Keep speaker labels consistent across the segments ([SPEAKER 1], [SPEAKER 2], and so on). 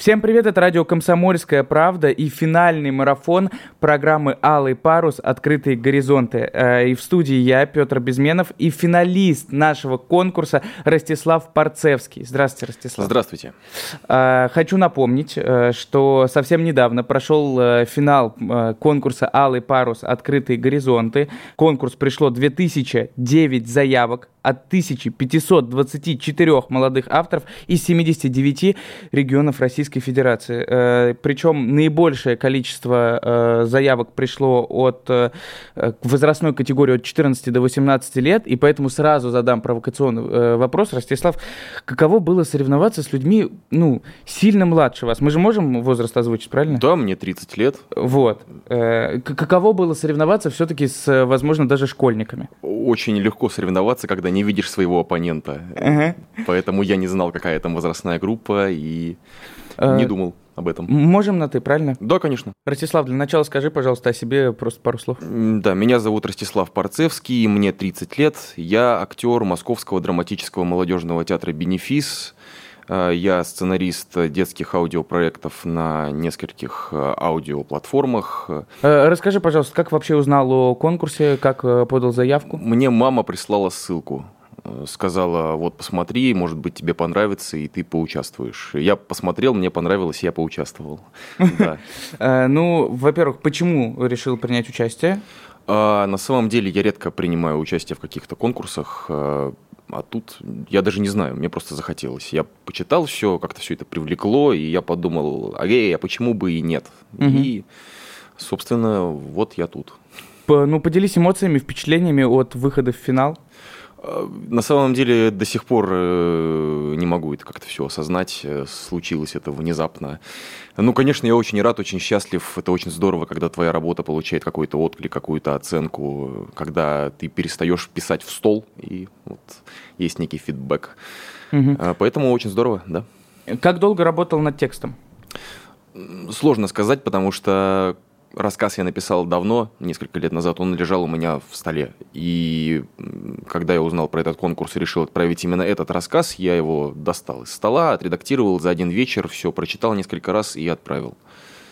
[SPEAKER 1] Всем привет, это радио «Комсомольская правда» и финальный марафон программы «Алый парус. Открытые горизонты». Э, и в студии я, Петр Безменов, и финалист нашего конкурса Ростислав Парцевский. Здравствуйте, Ростислав.
[SPEAKER 2] Здравствуйте.
[SPEAKER 1] Э, хочу напомнить, э, что совсем недавно прошел финал конкурса «Алый парус. Открытые горизонты». конкурс пришло 2009 заявок от 1524 молодых авторов из 79 регионов Российской Федерации. Э, причем наибольшее количество э, заявок пришло от э, возрастной категории от 14 до 18 лет, и поэтому сразу задам провокационный вопрос. Ростислав, каково было соревноваться с людьми, ну, сильно младше вас? Мы же можем возраст озвучить, правильно?
[SPEAKER 2] Да, мне 30 лет.
[SPEAKER 1] Вот. Каково было соревноваться все-таки с, возможно, даже школьниками?
[SPEAKER 2] Очень легко соревноваться, когда не видишь своего оппонента. Ага. Поэтому я не знал, какая там возрастная группа, и. Не думал об этом.
[SPEAKER 1] Можем на «ты», правильно?
[SPEAKER 2] Да, конечно.
[SPEAKER 1] Ростислав, для начала скажи, пожалуйста, о себе просто пару слов.
[SPEAKER 2] Да, меня зовут Ростислав Парцевский, мне 30 лет. Я актер Московского драматического молодежного театра «Бенефис». А, я сценарист детских аудиопроектов на нескольких а, аудиоплатформах.
[SPEAKER 1] Э, расскажи, пожалуйста, как вообще узнал о конкурсе, как э, подал заявку?
[SPEAKER 2] Мне мама прислала ссылку э, сказала, вот посмотри, может быть, тебе понравится, и ты поучаствуешь. Я посмотрел, мне понравилось, я поучаствовал.
[SPEAKER 1] Ну, во-первых, почему решил принять участие?
[SPEAKER 2] А, на самом деле я редко принимаю участие в каких-то конкурсах. А тут я даже не знаю, мне просто захотелось. Я почитал все, как-то все это привлекло, и я подумал, а а почему бы и нет? И, собственно, вот я тут.
[SPEAKER 1] Ну, поделись эмоциями, впечатлениями от выхода в финал.
[SPEAKER 2] А, на самом деле до сих пор э, не могу это как-то все осознать. Э, случилось это внезапно. Ну, конечно, я очень рад, очень счастлив. Это очень здорово, когда твоя работа получает какой-то отклик, какую-то оценку, когда ты перестаешь писать в стол, и вот есть некий фидбэк. Угу. Поэтому очень здорово, да.
[SPEAKER 1] Как долго работал над текстом?
[SPEAKER 2] Сложно сказать, потому что рассказ я написал давно, несколько лет назад, он лежал у меня в столе. И когда я узнал про этот конкурс и решил отправить именно этот рассказ, я его достал из стола, отредактировал за один вечер, все прочитал несколько раз и отправил.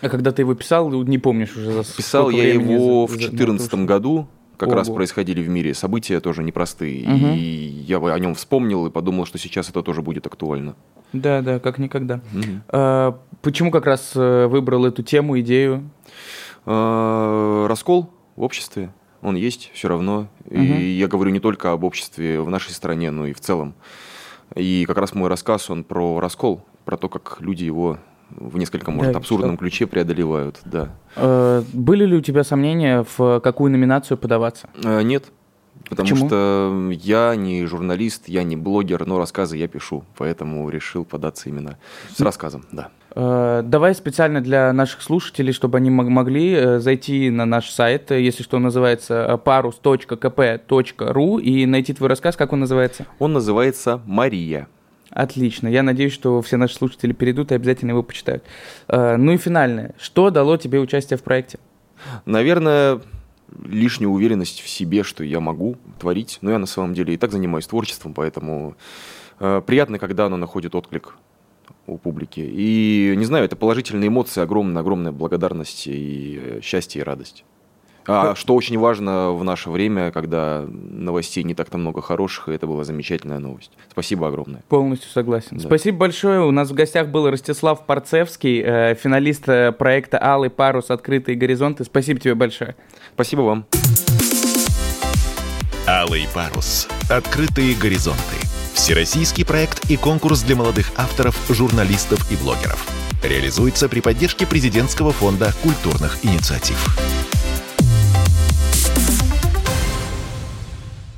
[SPEAKER 1] А когда ты его писал, не помнишь уже? За
[SPEAKER 2] писал я его в 2014 году, как Ого. раз происходили в мире события тоже непростые. Угу. И я о нем вспомнил и подумал, что сейчас это тоже будет актуально.
[SPEAKER 1] Да, да, как никогда. Угу. А, почему как раз э, выбрал эту тему, идею?
[SPEAKER 2] А, раскол в обществе, он есть все равно. Угу. И я говорю не только об обществе в нашей стране, но и в целом. И как раз мой рассказ, он про раскол, про то, как люди его в несколько, может, да, абсурдном что? ключе преодолевают, да.
[SPEAKER 1] Э, были ли у тебя сомнения, в какую номинацию подаваться?
[SPEAKER 2] Э, нет. Потому Почему? что я не журналист, я не блогер, но рассказы я пишу, поэтому решил податься именно с рассказом, да.
[SPEAKER 1] Э, давай специально для наших слушателей, чтобы они могли зайти на наш сайт, если что, называется parus.kp.ru и найти твой рассказ, как он называется?
[SPEAKER 2] Он называется «Мария».
[SPEAKER 1] Отлично. Я надеюсь, что все наши слушатели перейдут и обязательно его почитают. Э, ну и финальное. Что дало тебе участие в проекте?
[SPEAKER 2] Наверное, лишнюю уверенность в себе, что я могу творить. Но я на самом деле и так занимаюсь творчеством, поэтому э, приятно, когда оно находит отклик у публики. И, не знаю, это положительные эмоции, огромная, огромная благодарность и э, счастье и радость. А, что очень важно в наше время, когда новостей не так-то много хороших, и это была замечательная новость. Спасибо огромное.
[SPEAKER 1] Полностью согласен. Да. Спасибо большое. У нас в гостях был Ростислав Парцевский, э, финалист э, проекта «Алый парус. Открытые горизонты». Спасибо тебе большое.
[SPEAKER 2] Спасибо вам.
[SPEAKER 3] «Алый парус. Открытые горизонты». Всероссийский проект и конкурс для молодых авторов, журналистов и блогеров. Реализуется при поддержке президентского фонда культурных инициатив.